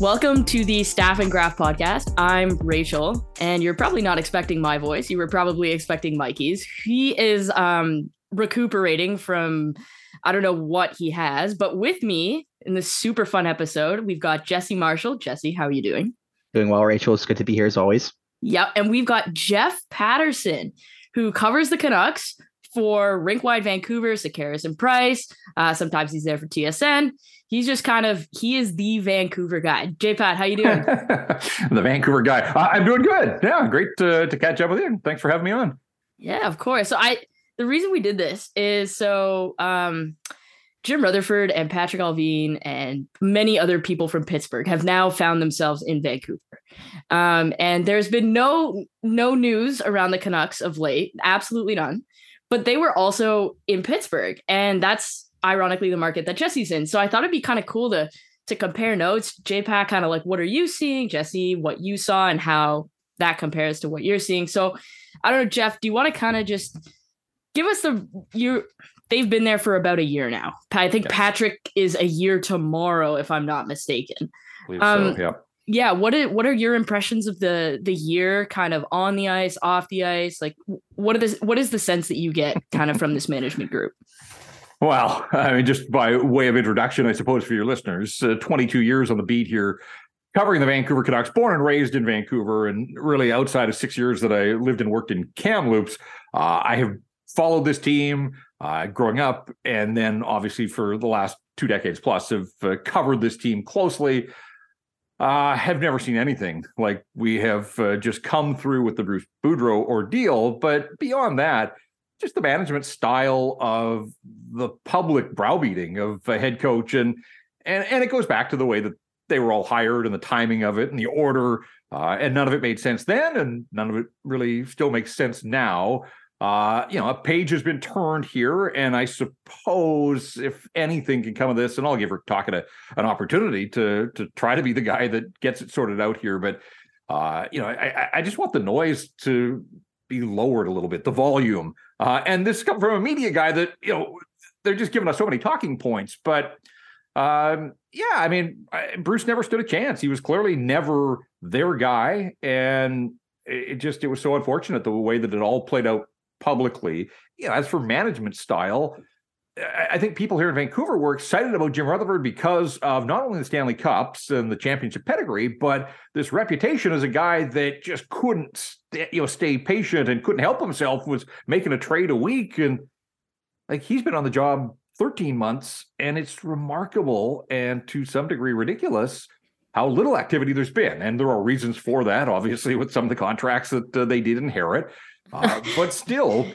Welcome to the Staff and Graph podcast. I'm Rachel, and you're probably not expecting my voice. You were probably expecting Mikey's. He is um, recuperating from I don't know what he has, but with me in this super fun episode, we've got Jesse Marshall. Jesse, how are you doing? Doing well, Rachel. It's good to be here as always. Yep. And we've got Jeff Paterson, who covers the Canucks for Rinkwide Vancouver, Sekeres and Price. Uh, sometimes he's there for TSN. He's just kind of he is the Vancouver guy. J Pat, how you doing? the Vancouver guy. Uh, I'm doing good. Yeah, great to, to catch up with you. Thanks for having me on. yeah, of course. So I the reason we did this is so um Jim Rutherford and Patrick Allvin and many other people from Pittsburgh have now found themselves in Vancouver. Um, and there's been no no news around the Canucks of late, absolutely none. But they were also in Pittsburgh, and that's ironically the market that Jesse's in. So I thought it'd be kind of cool to to compare notes. JPAT kind of like what are you seeing, Jesse, what you saw, and how that compares to what you're seeing. So I don't know, Jeff, do you want to kind of just give us the you they've been there for about a year now. I think Yes. Patrick is a year tomorrow, if I'm not mistaken. Um, so. Yeah. Yeah, what are what are your impressions of the the year, kind of on the ice, off the ice? Like, what are the what is the sense that you get kind of from this management group? Well, I mean, just by way of introduction, I suppose for your listeners, uh, 22 years on the beat here, covering the Vancouver Canucks, born and raised in Vancouver, and really outside of six years that I lived and worked in Kamloops, uh, I have followed this team uh, growing up, and then obviously for the last two decades plus have uh, covered this team closely. Uh, have never seen anything like we have uh, just come through with the Bruce Boudreau ordeal. But beyond that, just the management style of the public browbeating of a head coach, and and and it goes back to the way that they were all hired and the timing of it and the order, uh, and none of it made sense then, and none of it really still makes sense now. Uh, you know, a page has been turned here, and I suppose if anything can come of this, and I'll give Rick Tocchet an opportunity to to try to be the guy that gets it sorted out here. But uh, you know, I- I just want the noise to be lowered a little bit, the volume. Uh, and this comes from a media guy that you know they're just giving us so many talking points, but um, yeah, I mean, Bruce never stood a chance. He was clearly never their guy, and it just it was so unfortunate the way that it all played out publicly. You know, as for management style, I think people here in Vancouver were excited about Jim Rutherford because of not only the Stanley Cups and the championship pedigree, but this reputation as a guy that just couldn't, st- you know, stay patient and couldn't help himself. Was making a trade a week, and like he's been on the job 13 months, and it's remarkable and to some degree ridiculous how little activity there's been. And there are reasons for that, obviously, with some of the contracts that uh, they did inherit. Uh, but still,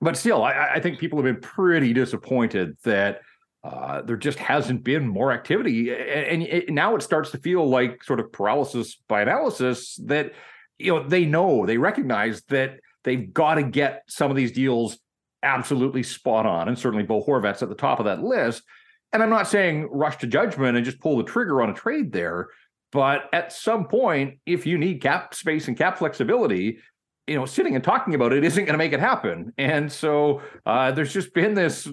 but still, I, I think people have been pretty disappointed that uh, there just hasn't been more activity, and, and it, now it starts to feel like sort of paralysis by analysis. That you know they know they recognize that they've got to get some of these deals absolutely spot on, and certainly Bo Horvat's at the top of that list. And I'm not saying rush to judgment and just pull the trigger on a trade there, but at some point, if you need cap space and cap flexibility, you know, sitting and talking about it isn't going to make it happen. And so uh, there's just been this,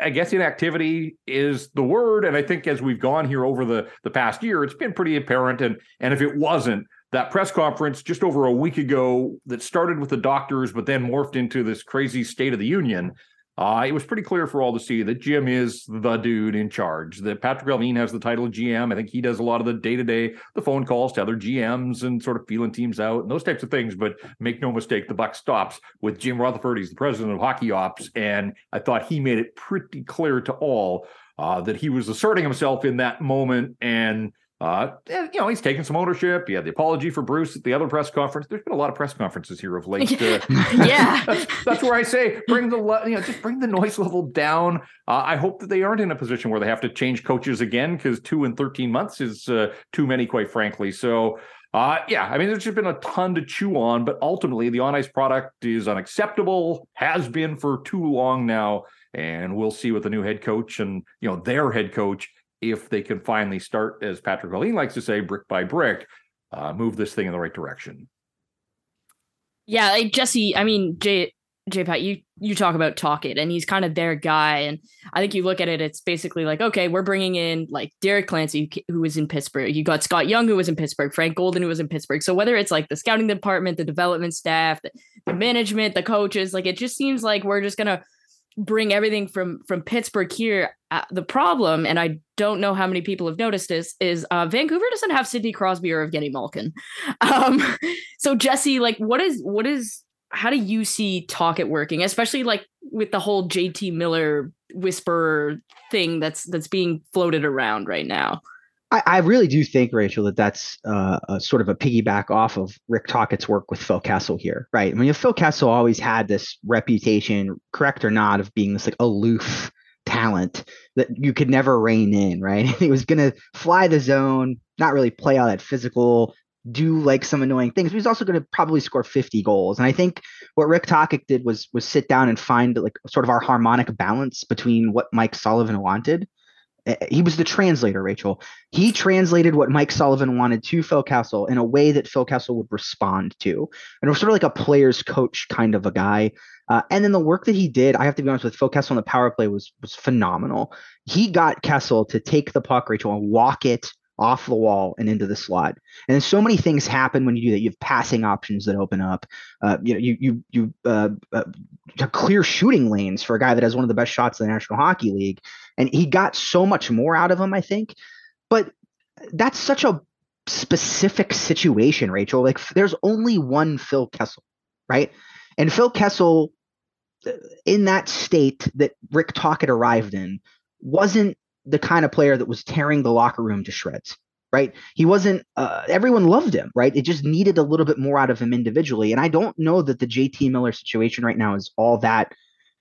I guess, inactivity is the word. And I think as we've gone here over the the past year, it's been pretty apparent. And and if it wasn't that press conference just over a week ago that started with the doctors, but then morphed into this crazy State of the Union. Uh, it was pretty clear for all to see that Jim is the dude in charge. That Patrick Allvin has the title of GM. I think he does a lot of the day to day, the phone calls to other GMs and sort of feeling teams out and those types of things. But make no mistake, the buck stops with Jim Rutherford. He's the president of hockey ops, and I thought he made it pretty clear to all uh, that he was asserting himself in that moment and. Uh, you know, he's taken some ownership. He had the apology for Bruce at the other press conference. There's been a lot of press conferences here of late. Uh, yeah, that's, that's where I say bring the le- you know just bring the noise level down. Uh, I hope that they aren't in a position where they have to change coaches again because two and thirteen months is uh, too many, quite frankly. So. Uh, yeah, I mean, there's just been a ton to chew on, but ultimately, the on ice product is unacceptable, has been for too long now, and we'll see with the new head coach and you know their head coach if they can finally start, as Patrick Allvin likes to say, brick by brick, uh, move this thing in the right direction. Yeah, like Jesse. I mean, Jay, Jay Pat, you you talk about Tocchet, and he's kind of their guy. And I think you look at it, it's basically like, okay, we're bringing in like Derek Clancy, who was in Pittsburgh. You got Scott Young, who was in Pittsburgh. Frank Golden, who was in Pittsburgh. So whether it's like the scouting department, the development staff, the, the management, the coaches, like it just seems like we're just gonna bring everything from from Pittsburgh here. Uh, the problem, and I don't know how many people have noticed this, is uh, Vancouver doesn't have Sidney Crosby or Evgeny Malkin. Um, so Jesse, like, what is what is how do you see Tocchet working, especially like with the whole JT Miller whisper thing that's that's being floated around right now? I, I really do think, Rachel, that that's uh, a sort of a piggyback off of Rick Tocchet's work with Phil Kessel here, right? I mean, Phil Kessel always had this reputation, correct or not, of being this like aloof talent that you could never rein in, right? he was going to fly the zone, not really play all that physical, do like some annoying things. But he's also going to probably score 50 goals. And I think what Rick Tocchet did was was sit down and find like sort of our harmonic balance between what Mike Sullivan wanted. He was the translator, Rachel. He translated what Mike Sullivan wanted to Phil Kessel in a way that Phil Kessel would respond to. And it was sort of like a player's coach kind of a guy. Uh, and then the work that he did, I have to be honest with Phil Kessel on the power play was was phenomenal. He got Kessel to take the puck, Rachel, and walk it off the wall and into the slot. And so many things happen when you do that. You have passing options that open up. Uh, you know, you you you uh, uh, clear shooting lanes for a guy that has one of the best shots in the National Hockey League, and he got so much more out of him. I think, but that's such a specific situation, Rachel. Like, there's only one Phil Kessel, right? And Phil Kessel, uh, in that state that Rick Tocchet arrived in, wasn't the kind of player that was tearing the locker room to shreds right he wasn't uh, everyone loved him right it just needed a little bit more out of him individually and i don't know that the jt miller situation right now is all that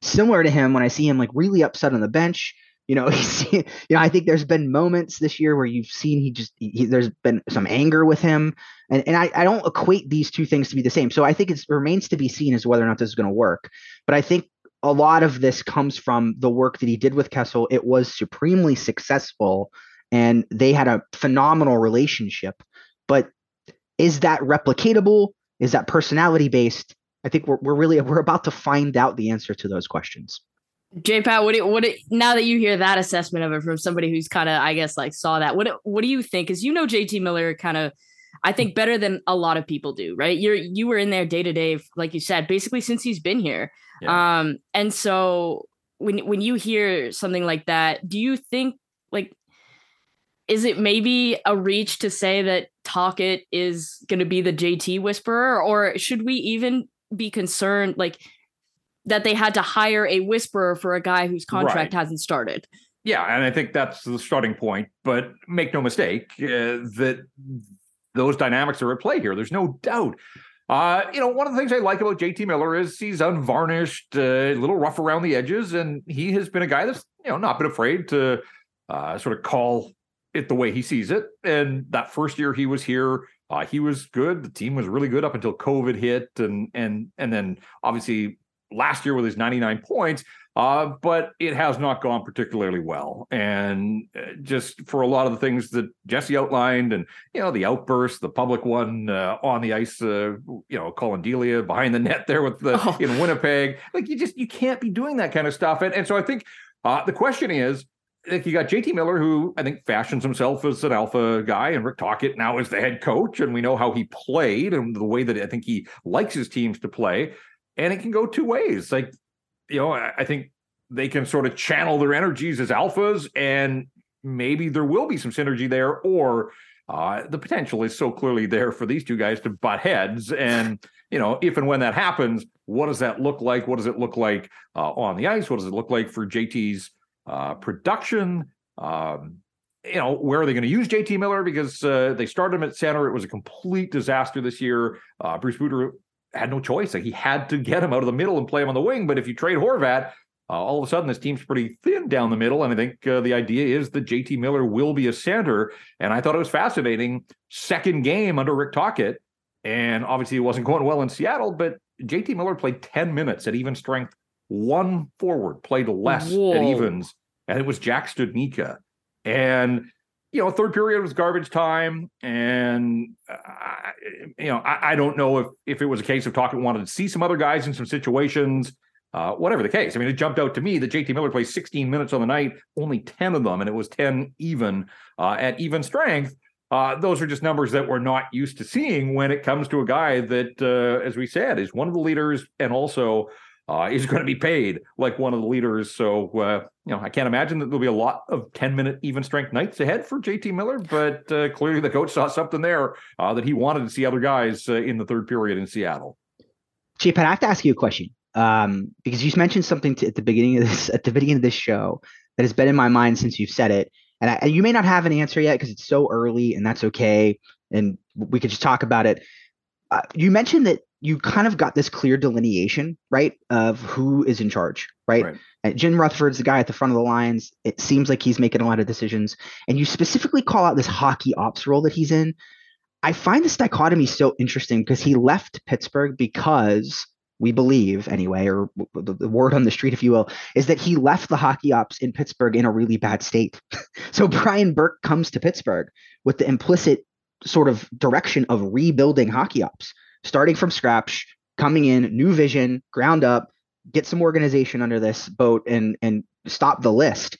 similar to him when i see him like really upset on the bench you know he's you know i think there's been moments this year where you've seen he just he, there's been some anger with him and, and I, I don't equate these two things to be the same so i think it remains to be seen as whether or not this is going to work but i think a lot of this comes from the work that he did with Kessel. It was supremely successful and they had a phenomenal relationship. But is that replicatable? Is that personality based? I think we're, we're really we're about to find out the answer to those questions. J Pat, what do, what do, now that you hear that assessment of it from somebody who's kind of I guess like saw that, what what do you think? Because you know JT Miller kind of I think better than a lot of people do, right? You're you were in there day to day, like you said, basically since he's been here. Yeah. Um, and so when when you hear something like that, do you think like is it maybe a reach to say that Tocchet is going to be the JT whisperer, or should we even be concerned like that they had to hire a whisperer for a guy whose contract right. hasn't started? Yeah, and I think that's the starting point. But make no mistake uh, that those dynamics are at play here. There's no doubt. Uh, you know, one of the things I like about JT Miller is he's unvarnished, uh, a little rough around the edges, and he has been a guy that's you know not been afraid to uh, sort of call it the way he sees it. And that first year he was here, uh, he was good. The team was really good up until COVID hit, and and and then obviously last year with his 99 points, uh, but it has not gone particularly well. And uh, just for a lot of the things that Jesse outlined, and you know, the outburst, the public one uh, on the ice, uh, you know, Collin Delia behind the net there with the oh. in Winnipeg, like you just you can't be doing that kind of stuff. And, and so I think uh, the question is. Like you got JT Miller, who I think fashions himself as an alpha guy, and Rick Tocchet now is the head coach, and we know how he played and the way that I think he likes his teams to play and it can go two ways. Like you know, I think they can sort of channel their energies as alphas, and maybe there will be some synergy there, or uh, the potential is so clearly there for these two guys to butt heads. And you know, if and when that happens, what does that look like? What does it look like uh, on the ice? What does it look like for JT's uh, production? Um, you know, where are they going to use JT Miller? Because uh, they started him at center. It was a complete disaster this year. Uh, Bruce Boudreau had no choice. Like he had to get him out of the middle and play him on the wing. But if you trade Horvat, uh, all of a sudden this team's pretty thin down the middle. And I think uh, the idea is that JT Miller will be a center. And I thought it was fascinating. Second game under Rick Tocchet. And obviously it wasn't going well in Seattle, but JT Miller played 10 minutes at even strength. One forward played less Whoa. at evens, and it was Jack Studnicka. And you know, third period was garbage time, and uh, you know, I, I, don't know if if it was a case of Tocchet wanted to see some other guys in some situations. Uh, whatever the case, I mean, it jumped out to me that JT Miller plays 16 minutes on the night, only 10 of them, and it was 10 even uh, at even strength. Uh, those are just numbers that we're not used to seeing when it comes to a guy that, uh, as we said, is one of the leaders and also uh, is going to be paid like one of the leaders. So, uh, you know, I can't imagine that there'll be a lot of 10 minute even strength nights ahead for JT Miller, but uh, clearly the coach saw something there uh, that he wanted to see other guys in the third period in Seattle. JPAT, I have to ask you a question um, because you mentioned something to, at the beginning of this at the beginning of this show that has been in my mind since you've said it and, I, and you may not have an answer yet because it's so early, and that's okay. And we could just talk about it. Uh, you mentioned that you kind of got this clear delineation, right, of who is in charge, right? right. And Jim Rutherford's the guy at the front of the lines. It seems like he's making a lot of decisions, and you specifically call out this hockey ops role that he's in. I find this dichotomy so interesting because he left Pittsburgh because we believe anyway, or the, the, word on the street, if you will, is that he left the hockey ops in Pittsburgh in a really bad state. so Brian Burke comes to Pittsburgh with the implicit sort of direction of rebuilding hockey ops, starting from scratch, coming in, new vision, ground up, get some organization under this boat, and and stop the list.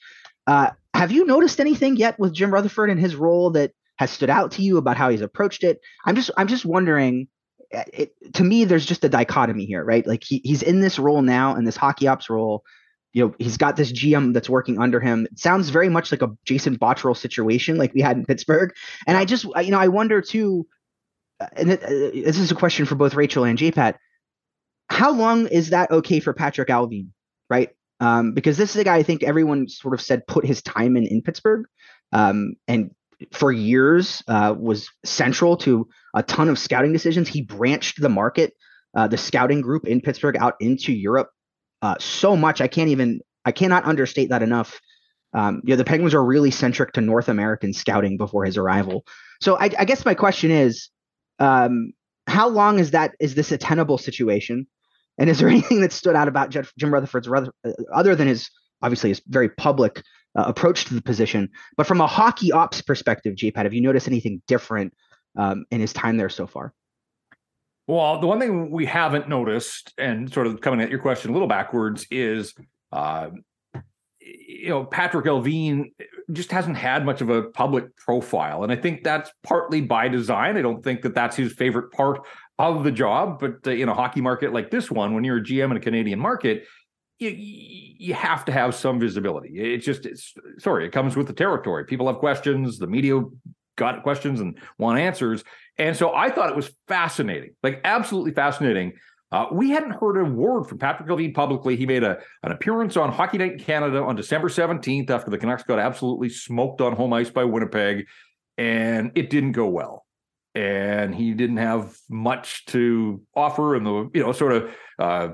Uh, have you noticed anything yet with Jim Rutherford and his role that has stood out to you about how he's approached it? I'm just I'm just wondering it, to me, there's just a dichotomy here, right? Like he, he's in this role now, in this hockey ops role. You know, he's got this GM that's working under him. It sounds very much like a Jason Botterill situation, like we had in Pittsburgh. And I just, you know, I wonder too. And it, uh, this is a question for both Rachel and JPAT. How long is that okay for Patrick Allvin, right? Um, because this is a guy I think everyone sort of said put his time in in Pittsburgh, um, and for years uh, was central to a ton of scouting decisions. He branched the market, uh, the scouting group in Pittsburgh out into Europe uh, so much. I can't even, I cannot understate that enough. Um, you know, the Penguins are really centric to North American scouting before his arrival. So I, I guess my question is, um, how long is that? Is this a tenable situation? And is there anything that stood out about Jim Rutherford's uh, other than his obviously his very public uh, approach to the position. But from a hockey ops perspective, JPAT, have you noticed anything different um, in his time there so far? Well, the one thing we haven't noticed, and sort of coming at your question a little backwards, is uh, you know Patrick Allvin just hasn't had much of a public profile, and I think that's partly by design. I don't think that that's his favorite part of the job, but uh, in a hockey market like this one, when you're a GM in a Canadian market, you, you have to have some visibility. It's just, it's, sorry, it comes with the territory. People have questions. The media got questions and want answers. And so I thought it was fascinating, like absolutely fascinating. Uh, we hadn't heard a word from Patrick Allvin publicly. He made a, an appearance on Hockey Night in Canada on December 17th after the Canucks got absolutely smoked on home ice by Winnipeg, and it didn't go well. And he didn't have much to offer, and the you know sort of uh,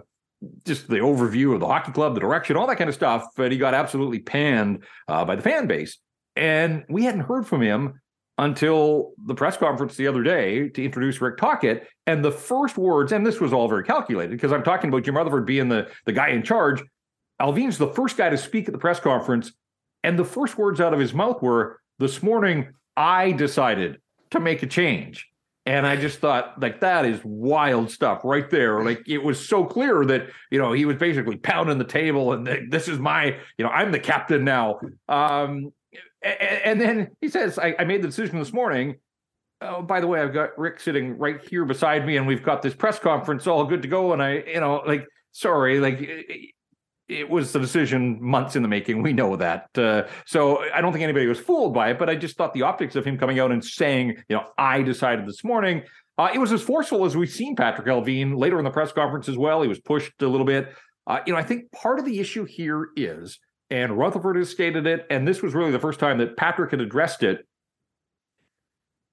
just the overview of the hockey club, the direction, all that kind of stuff. But he got absolutely panned uh, by the fan base. And we hadn't heard from him until the press conference the other day to introduce Rick Tocchet. And the first words, and this was all very calculated because I'm talking about Jim Rutherford being the, the guy in charge. Allvin's the first guy to speak at the press conference. And the first words out of his mouth were, This morning, I decided to make a change. And I just thought, like, that is wild stuff right there. Like, it was so clear that, you know, he was basically pounding the table and this is my, you know, I'm the captain now. Um, and, and then he says, I, I made the decision this morning. Oh, by the way, I've got Rick sitting right here beside me, and we've got this press conference all good to go. And I, you know, like, sorry, like, it was the decision months in the making. We know that. Uh, so I don't think anybody was fooled by it, but I just thought the optics of him coming out and saying, you know, I decided this morning, uh, it was as forceful as we've seen Patrick Allvin later in the press conference as well. He was pushed a little bit. Uh, you know, I think part of the issue here is and Rutherford has stated it, and this was really the first time that Patrick had addressed it.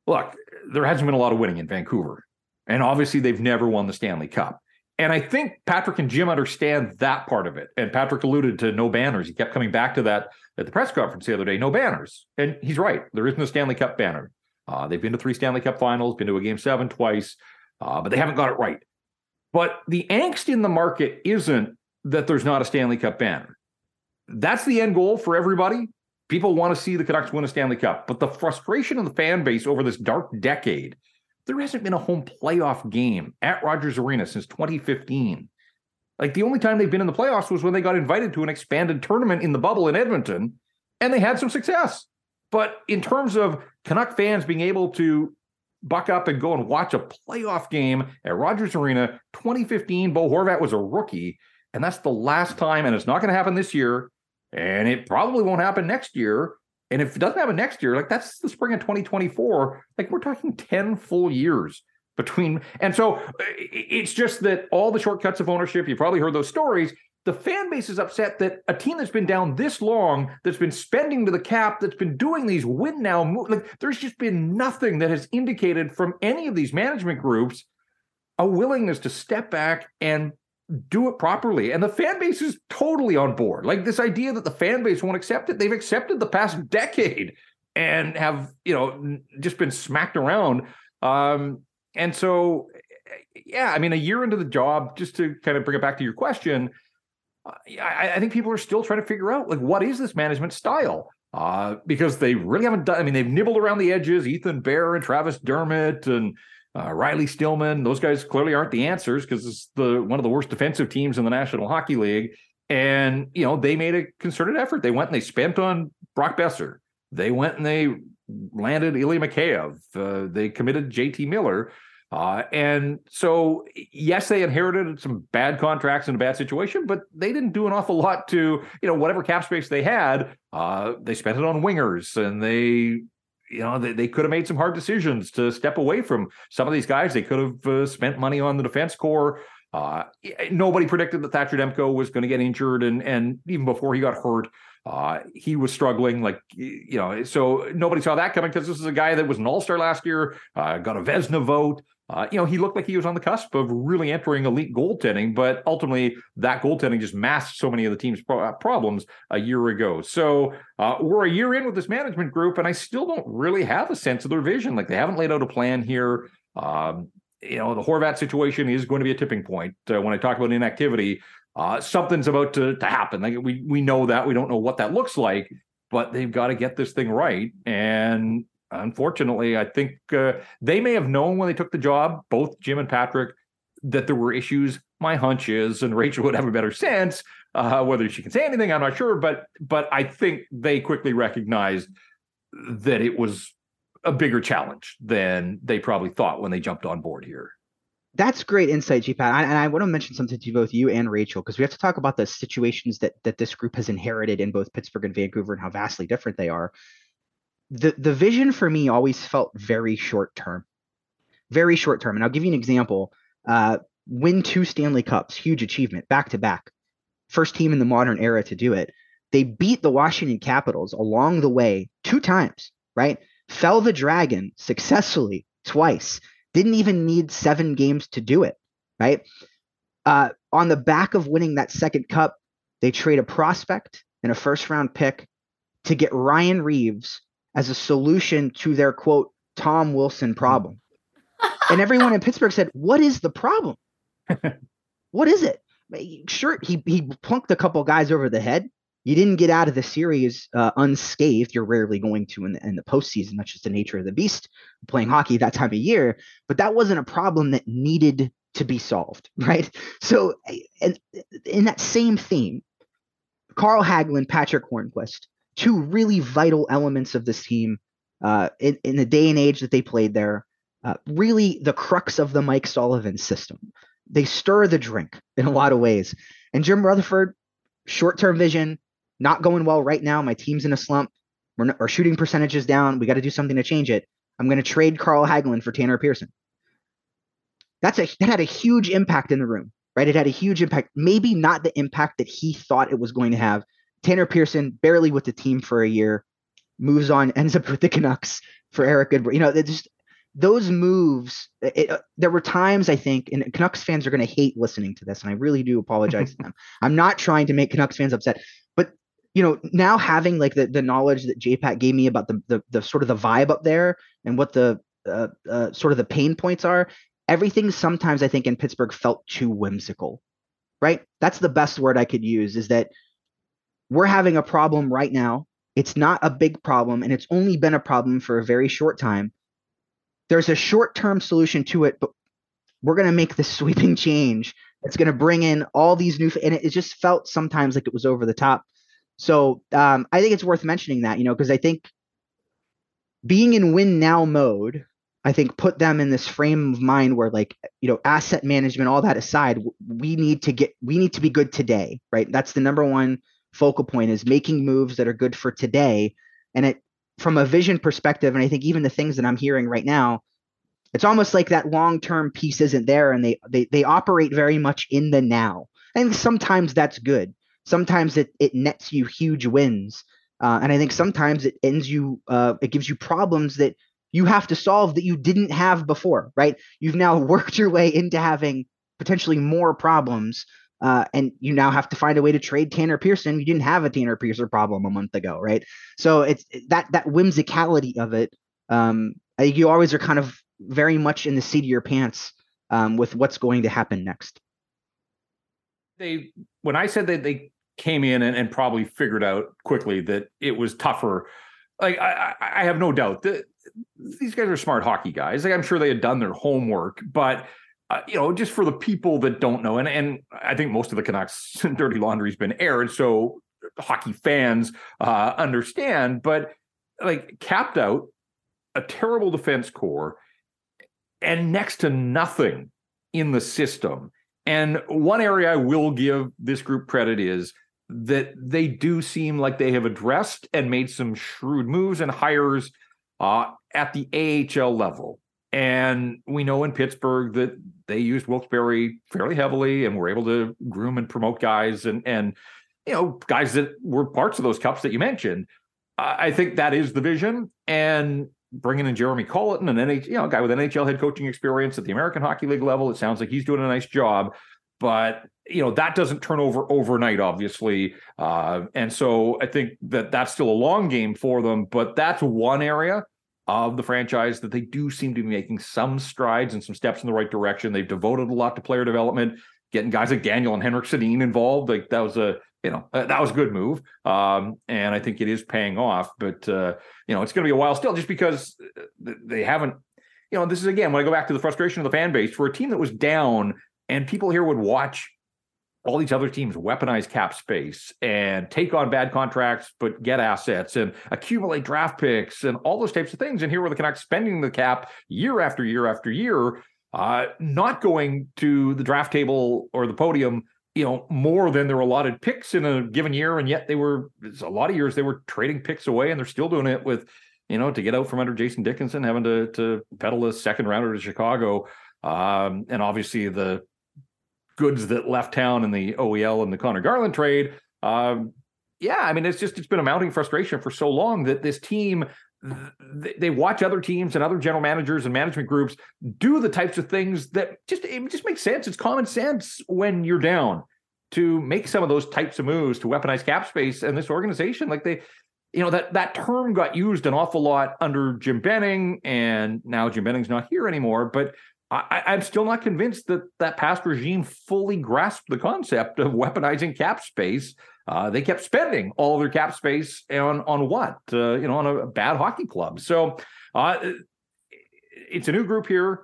Look, there hasn't been a lot of winning in Vancouver, and obviously they've never won the Stanley Cup. And I think Patrick and Jim understand that part of it. And Patrick alluded to no banners. He kept coming back to that at the press conference the other day. No banners, and he's right. There isn't a Stanley Cup banner. Uh, they've been to three Stanley Cup finals, been to a game seven twice, uh, but they haven't got it right. But the angst in the market isn't that there's not a Stanley Cup banner. That's the end goal for everybody. People want to see the Canucks win a Stanley Cup. But the frustration of the fan base over this dark decade, there hasn't been a home playoff game at Rogers Arena since 2015. Like the only time they've been in the playoffs was when they got invited to an expanded tournament in the bubble in Edmonton, and they had some success. But in terms of Canuck fans being able to buck up and go and watch a playoff game at Rogers Arena, 2015, Bo Horvat was a rookie. And that's the last time, and it's not going to happen this year. And it probably won't happen next year. And if it doesn't happen next year, like that's the spring of 2024, like we're talking 10 full years between. And so it's just that all the shortcuts of ownership, You've probably heard those stories. The fan base is upset that a team that's been down this long, that's been spending to the cap, that's been doing these win now, moves, like there's just been nothing that has indicated from any of these management groups a willingness to step back and do it properly. And the fan base is totally on board. Like this idea that the fan base won't accept it, they've accepted the past decade and have, you know, just been smacked around. Um, and so, yeah, I mean, a year into the job, just to kind of bring it back to your question, I, I think people are still trying to figure out like what is this management style? Uh, because they really haven't done. I mean, they've nibbled around the edges. Ethan Bear and Travis Dermott and uh, Riley Stillman, those guys clearly aren't the answers because it's the one of the worst defensive teams in the National Hockey League. And you know they made a concerted effort. They went and they spent on Brock Boeser. They went and they landed Ilya Mikheyev. Uh, they committed JT Miller. Uh, and so, yes, they inherited some bad contracts and a bad situation, but they didn't do an awful lot to, you know, whatever cap space they had. Uh, they spent it on wingers and they you know, they, they could have made some hard decisions to step away from some of these guys. They could have uh, spent money on the defense corps Uh, nobody predicted that Thatcher Demko was going to get injured, and and even before he got hurt, uh, he was struggling. Like you know, so nobody saw that coming because this is a guy that was an All Star last year, uh, got a Vezina vote. Uh, you know, he looked like he was on the cusp of really entering elite goaltending, but ultimately that goaltending just masked so many of the team's pro- uh, problems a year ago. So uh, we're a year in with this management group, and I still don't really have a sense of their vision. Like they haven't laid out a plan here. Um, you know, the Horvat situation is going to be a tipping point. Uh, when I talk about inactivity, uh, something's about to, to happen. Like we we know that we don't know what that looks like, but they've got to get this thing right. And unfortunately, I think uh, they may have known when they took the job, both Jim and Patrick, that there were issues. My hunch is, and Rachel would have a better sense. Uh, whether she can say anything, I'm not sure, but but I think they quickly recognized that it was a bigger challenge than they probably thought when they jumped on board here. That's great insight, G JPAT. And I want to mention something to both you and Rachel because we have to talk about the situations that that this group has inherited in both Pittsburgh and Vancouver and how vastly different they are the the vision for me always felt very short term, very short term. And I'll give you an example. Uh, win two Stanley Cups, huge achievement, back to back. First team in the modern era to do it. They beat the Washington Capitals along the way two times, right? Fell the Dragon successfully twice. Didn't even need seven games to do it, right? Uh, on the back of winning that second cup, they trade a prospect and a first round pick to get Ryan Reaves, as a solution to their quote Tom Wilson problem. and everyone in Pittsburgh said, "What is the problem? what is it?" Sure, he he plunked a couple guys over the head. You didn't get out of the series uh, unscathed. You're rarely going to in the, in the postseason. That's just the nature of the beast playing hockey that time of year. But that wasn't a problem that needed to be solved, right? So, and in that same theme, Carl Hagelin, Patrick Hornqvist, two really vital elements of this team uh, in, in, the day and age that they played there. Uh, really, the crux of the Mike Sullivan system. They stir the drink in a lot of ways. And Jim Rutherford, short term vision, not going well right now. My team's in a slump. We're not, our shooting percentages down. We got to do something to change it. I'm going to trade Carl Hagelin for Tanner Pearson. That's a that had a huge impact in the room, right? It had a huge impact. Maybe not the impact that he thought it was going to have Tanner Pearson barely with the team for a year, moves on, ends up with the Canucks for Eric Goodrow. You know, just those moves. It, uh, there were times I think, and Canucks fans are going to hate listening to this, and I really do apologize to them. I'm not trying to make Canucks fans upset, but you know, now having like the the knowledge that JPAT gave me about the the, the sort of the vibe up there and what the uh, uh, sort of the pain points are, everything sometimes I think in Pittsburgh felt too whimsical, right? That's the best word I could use is that we're having a problem right now. It's not a big problem and it's only been a problem for a very short time. There's a short term solution to it, but we're going to make this sweeping change. It's going to bring in all these new, and it, it, just felt sometimes like it was over the top. So um, I think it's worth mentioning that, you know, because I think being in win now mode I think put them in this frame of mind where like you know asset management all that aside we need to get we need to be good today right that's the number one focal point is making moves that are good for today and it from a vision perspective and I think even the things that I'm hearing right now it's almost like that long term piece isn't there and they they they operate very much in the now and sometimes that's good sometimes it it nets you huge wins uh, and I think sometimes it ends you uh, it gives you problems that you have to solve that you didn't have before, right? You've now worked your way into having potentially more problems. Uh, and you now have to find a way to trade Tanner Pearson. You didn't have a Tanner Pearson problem a month ago, right? So it's that that whimsicality of it. Um, you always are kind of very much in the seat of your pants um, with what's going to happen next. They when I said that they came in and, and probably figured out quickly that it was tougher. Like I, I have no doubt that these guys are smart hockey guys. Like I'm sure they had done their homework, but uh, you know, just for the people that don't know, and and I think most of the Canucks dirty laundry's been aired, so hockey fans uh, understand. But like capped out a terrible defense corps and next to nothing in the system. And one area I will give this group credit is that they do seem like they have addressed and made some shrewd moves and hires uh, at the AHL level. And we know in Pittsburgh that they used Wilkes-Barre fairly heavily and were able to groom and promote guys and and you know guys that were parts of those cups that you mentioned. I think that is the vision. And bringing in Jeremy Colliton, an NHL, you know, guy with NHL head coaching experience at the American Hockey League level, it sounds like he's doing a nice job. But you know that doesn't turn over overnight, obviously, uh, and so I think that that's still a long game for them. But that's one area of the franchise that they do seem to be making some strides and some steps in the right direction. They've devoted a lot to player development, getting guys like Daniel and Henrik Sedin involved. Like that was a you know uh, that was a good move, um, and I think it is paying off. But uh, you know it's going to be a while still, just because uh, they haven't. You know, this is again when I go back to the frustration of the fan base for a team that was down, and people here would watch all these other teams weaponize cap space and take on bad contracts, but get assets and accumulate draft picks and all those types of things. And here were the Canucks spending the cap year after year after year, uh, not going to the draft table or the podium, you know, more than their allotted picks in a given year. And yet they were, a lot of years they were trading picks away and they're still doing it with, you know, to get out from under Jason Dickinson, having to, to peddle a second rounder to Chicago. Um, and obviously the goods that left town in the OEL and the Conor Garland trade. Um, yeah, I mean, it's just it's been a mounting frustration for so long that this team they watch other teams and other general managers and management groups do the types of things that just it just makes sense. It's common sense when you're down to make some of those types of moves to weaponize cap space and this organization like they you know that that term got used an awful lot under Jim Benning and now Jim Benning's not here anymore but I, am still not convinced that that past regime fully grasped the concept of weaponizing cap space. Uh, they kept spending all their cap space on on what uh, you know on a bad hockey club. So uh, it's a new group here,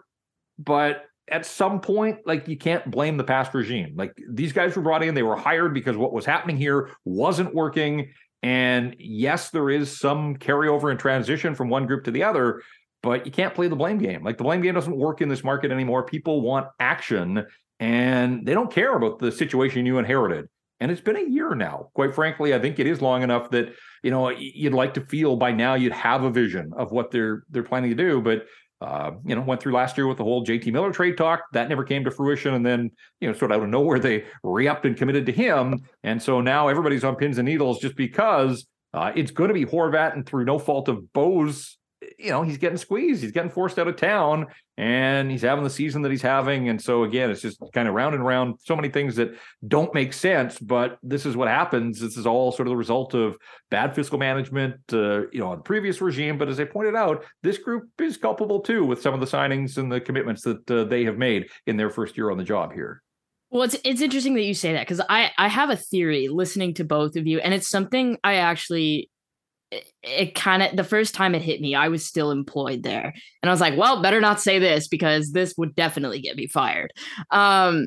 but at some point, like you can't blame the past regime. Like these guys were brought in, they were hired because what was happening here wasn't working. And yes, there is some carryover and transition from one group to the other, but you can't play the blame game. Like the blame game doesn't work in this market anymore. People want action and they don't care about the situation you inherited. And it's been a year now. Quite frankly, I think it is long enough that you know you'd like to feel by now you'd have a vision of what they're they're planning to do. But Uh, you know, went through last year with the whole JT Miller trade talk. That never came to fruition. And then, you know, sort of out of nowhere, they re upped and committed to him. And so now everybody's on pins and needles just because uh, it's going to be Horvat. And through no fault of Bo's you know, he's getting squeezed. He's getting forced out of town and he's having the season that he's having. And so, again, it's just kind of round and round, so many things that don't make sense. But this is what happens. This is all sort of the result of bad fiscal management, uh, you know, on the previous regime. But as I pointed out, this group is culpable too with some of the signings and the commitments that uh, they have made in their first year on the job here. Well, it's it's interesting that you say that because I I have a theory listening to both of you, and it's something I actually it, it kind of the first time it hit me, I was still employed there, and I was like, well, better not say this because this would definitely get me fired. Um,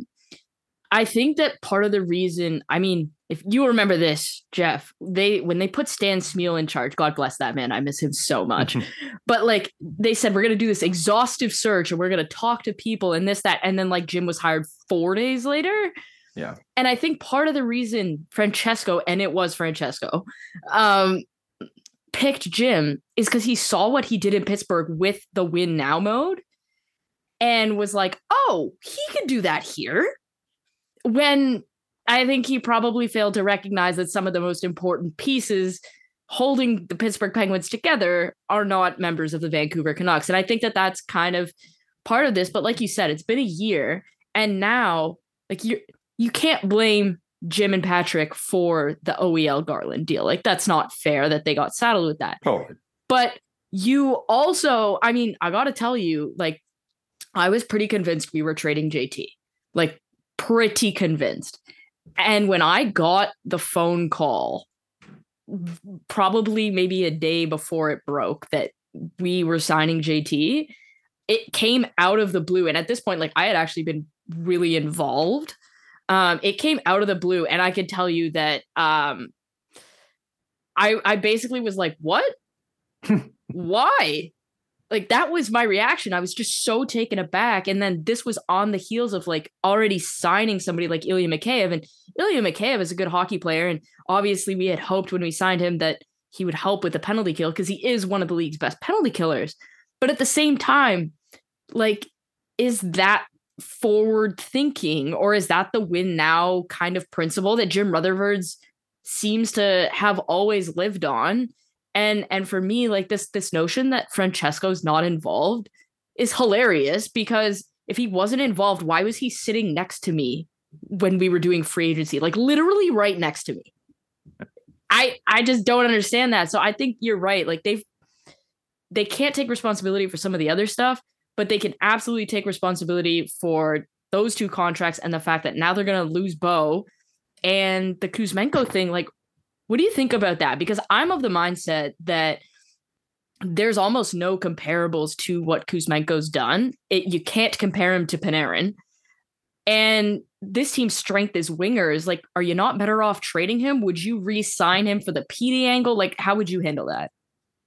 I think that part of the reason, I mean, if you remember this, Jeff, they when they put Stan Smyl in charge, God bless that man, I miss him so much. but like they said, we're gonna do this exhaustive search and we're gonna talk to people and this that, and then like Jim was hired four days later. Yeah. And I think part of the reason Francesco, and it was Francesco, um, picked Jim is because he saw what he did in Pittsburgh with the win now mode and was like, oh, he could do that here. When I think he probably failed to recognize that some of the most important pieces holding the Pittsburgh Penguins together are not members of the Vancouver Canucks. And I think that that's kind of part of this. But like you said, it's been a year. And now, like, you you can't blame Jim and Patrick for the OEL Garland deal. Like that's not fair that they got saddled with that. Totally. But you also, I mean, I got to tell you, like I was pretty convinced we were trading JT. Like pretty convinced. And when I got the phone call probably maybe a day before it broke that we were signing JT, it came out of the blue and at this point like I had actually been really involved um, it came out of the blue, and I could tell you that um, I I basically was like, "What? Why?" Like that was my reaction. I was just so taken aback, and then this was on the heels of like already signing somebody like Ilya Mikheyev, and Ilya Mikheyev is a good hockey player, and obviously we had hoped when we signed him that he would help with the penalty kill because he is one of the league's best penalty killers. But at the same time, like, is that forward thinking or is that the win now kind of principle that Jim Rutherford's seems to have always lived on? And and for me like this this notion that Francesco's not involved is hilarious because if he wasn't involved why was he sitting next to me when we were doing free agency? Like literally right next to me. I I just don't understand that. So I think you're right. Like they've they can't take responsibility for some of the other stuff but they can absolutely take responsibility for those two contracts and the fact that now they're going to lose Bo and the Kuzmenko thing. Like, what do you think about that? Because I'm of the mindset that there's almost no comparables to what Kuzmenko's done. It, you can't compare him to Panarin. And this team's strength is wingers. Like, are you not better off trading him? Would you re-sign him for the Petey angle? Like, how would you handle that?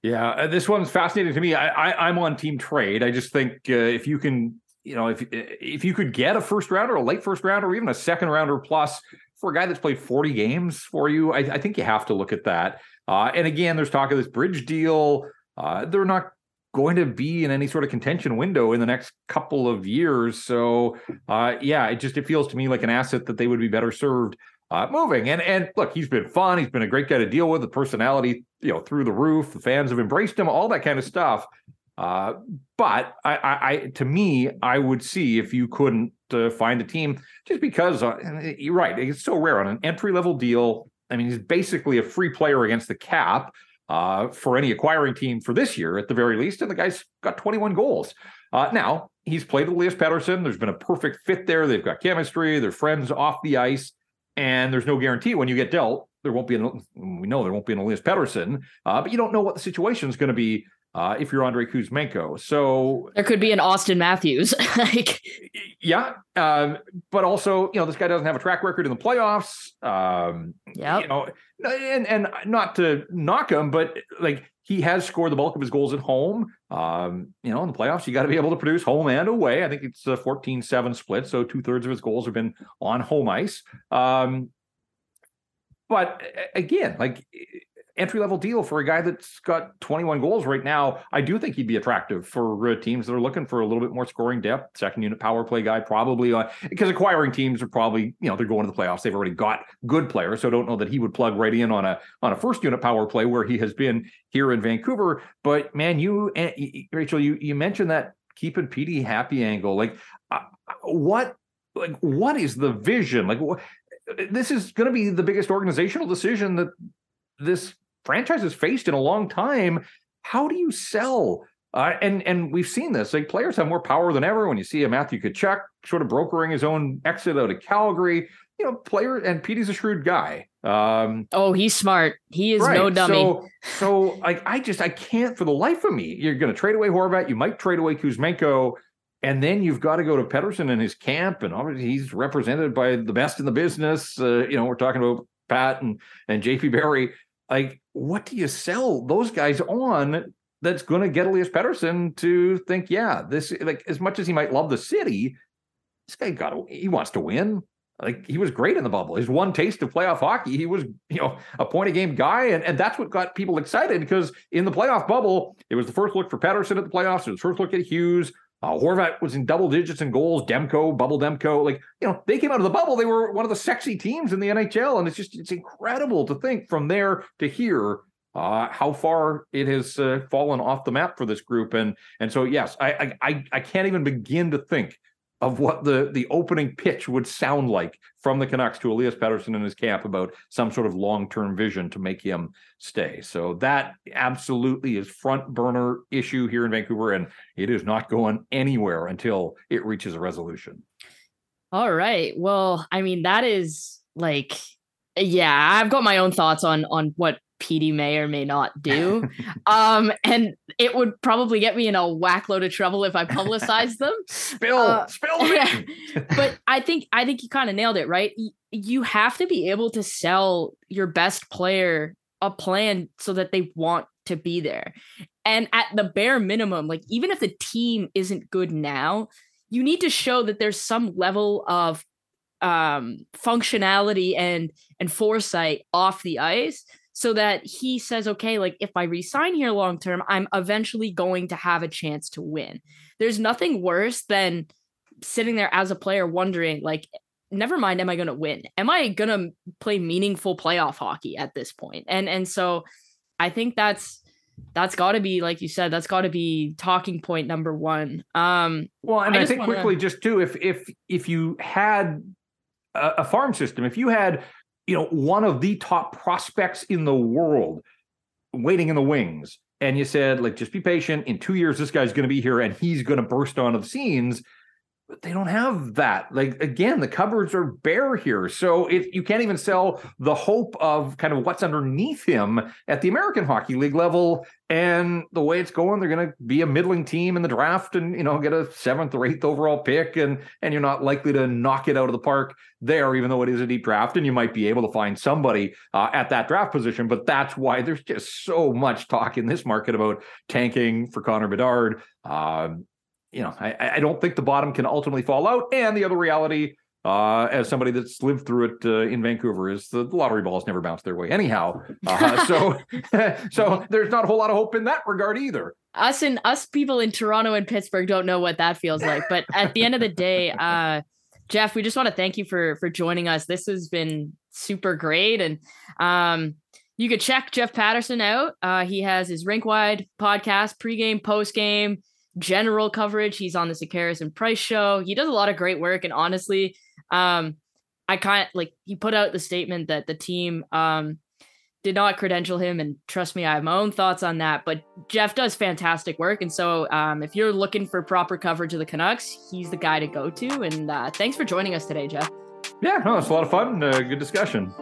Yeah, uh, this one's fascinating to me. I, I am on team trade. I just think uh, if you can, you know, if if you could get a first rounder, a late first rounder, or even a second rounder plus for a guy that's played 40 games for you, I, I think you have to look at that. Uh, and again, there's talk of this bridge deal. Uh, they're not going to be in any sort of contention window in the next couple of years. So, uh, yeah, it just it feels to me like an asset that they would be better served uh, moving. And and look, he's been fun. He's been a great guy to deal with. The personality, you know, through the roof. The fans have embraced him. All that kind of stuff. Uh, but I, I, I, to me, I would see if you couldn't uh, find a team just because uh, you're right. It's so rare on an entry level deal. I mean, he's basically a free player against the cap uh, for any acquiring team for this year, at the very least. And the guy's got 21 goals. Uh, now he's played with Elias Pettersson. There's been a perfect fit there. They've got chemistry. They're friends off the ice and there's no guarantee when you get dealt there won't be an we know there won't be an Elias Pettersson, uh, but you don't know what the situation is going to be uh, if you're Andrei Kuzmenko. So there could be an Auston Matthews. like yeah, um, but also you know this guy doesn't have a track record in the playoffs. Um, yeah, you know, and and not to knock him, but like he has scored the bulk of his goals at home. Um, you know, in the playoffs, you got to be able to produce home and away. I think it's a 14 7 split. So two thirds of his goals have been on home ice. Um, but again, like entry level deal for a guy that's got 21 goals right now. I do think he'd be attractive for uh, teams that are looking for a little bit more scoring depth. Second unit power play guy, probably uh, because acquiring teams are probably you know they're going to the playoffs. They've already got good players, so I don't know that he would plug right in on a on a first unit power play where he has been here in Vancouver. But man, you and Rachel, you you mentioned that keeping Petey happy angle. Like, uh, what like what is the vision? Like, this is going to be the biggest organizational decision that this franchise has faced in a long time. How do you sell? Uh, and and we've seen this. Like players have more power than ever. When you see a Matthew Tkachuk sort of brokering his own exit out of Calgary, you know, player and Petey's a shrewd guy. Um, oh, he's smart. He is right. no dummy. So, so like I just I can't for the life of me. You're going to trade away Horvat. You might trade away Kuzmenko. And then you've got to go to Pettersson and his camp, and obviously he's represented by the best in the business. Uh, you know, we're talking about Pat and and JP Barry. Like, what do you sell those guys on that's going to get Elias Pettersson to think, yeah, this like as much as he might love the city, this guy got to, he wants to win. Like he was great in the bubble. His one taste of playoff hockey, he was, you know, a point a game guy. And, and that's what got people excited because in the playoff bubble, it was the first look for Pettersson at the playoffs. It was the first look at Hughes. Uh, Horvat was in double digits in goals. Demko, Bubble Demko, like you know, they came out of the bubble. They were one of the sexy teams in the NHL, and it's just it's incredible to think from there to here uh, how far it has uh, fallen off the map for this group. And and so yes, I I I can't even begin to think of what the the opening pitch would sound like from the Canucks to Elias Pettersson in his camp about some sort of long-term vision to make him stay. So that absolutely is front burner issue here in Vancouver and it is not going anywhere until it reaches a resolution. All right. Well, I mean that is like yeah, I've got my own thoughts on on what Petey may or may not do. um, and it would probably get me in a whack load of trouble if I publicized them. spill, uh, spill. but I think I think you kind of nailed it, right? You have to be able to sell your best player a plan so that they want to be there. And at the bare minimum, like even if the team isn't good now, you need to show that there's some level of um functionality and and foresight off the ice so that he says, okay, like if I resign here long term, I'm eventually going to have a chance to win. There's nothing worse than sitting there as a player wondering, like, never mind, am I going to win? Am I going to play meaningful playoff hockey at this point? And and so I think that's that's got to be like you said that's got to be talking point number one um well and i, I think wanna... quickly just too if if if you had a, a farm system if you had you know, one of the top prospects in the world waiting in the wings. And you said, like, just be patient. In two years, this guy's going to be here and he's going to burst onto the scenes they don't have that. Like again, the cupboards are bare here, so if you can't even sell the hope of kind of what's underneath him at the American Hockey League level, and the way it's going, they're going to be a middling team in the draft, and you know get a seventh or eighth overall pick, and and you're not likely to knock it out of the park there, even though it is a deep draft, and you might be able to find somebody uh, at that draft position. But that's why there's just so much talk in this market about tanking for Connor Bedard. Uh, you know, I, I don't think the bottom can ultimately fall out. And the other reality, uh, as somebody that's lived through it uh, in Vancouver, is the lottery balls never bounce their way anyhow. Uh, so, so there's not a whole lot of hope in that regard either. Us and us people in Toronto and Pittsburgh don't know what that feels like. But at the end of the day, uh, Jeff, we just want to thank you for for joining us. This has been super great, and um, you could check Jeff Paterson out. Uh, he has his rink wide podcast, pregame, postgame general coverage. He's on the Sekeres and Price show. He does a lot of great work. And honestly, um, I kind of like he put out the statement that the team um did not credential him and trust me i have my own thoughts on that but jeff does fantastic work and so um, if you're looking for proper coverage of the canucks he's the guy to go to and uh, thanks for joining us today jeff yeah no, it's a lot of fun uh, good discussion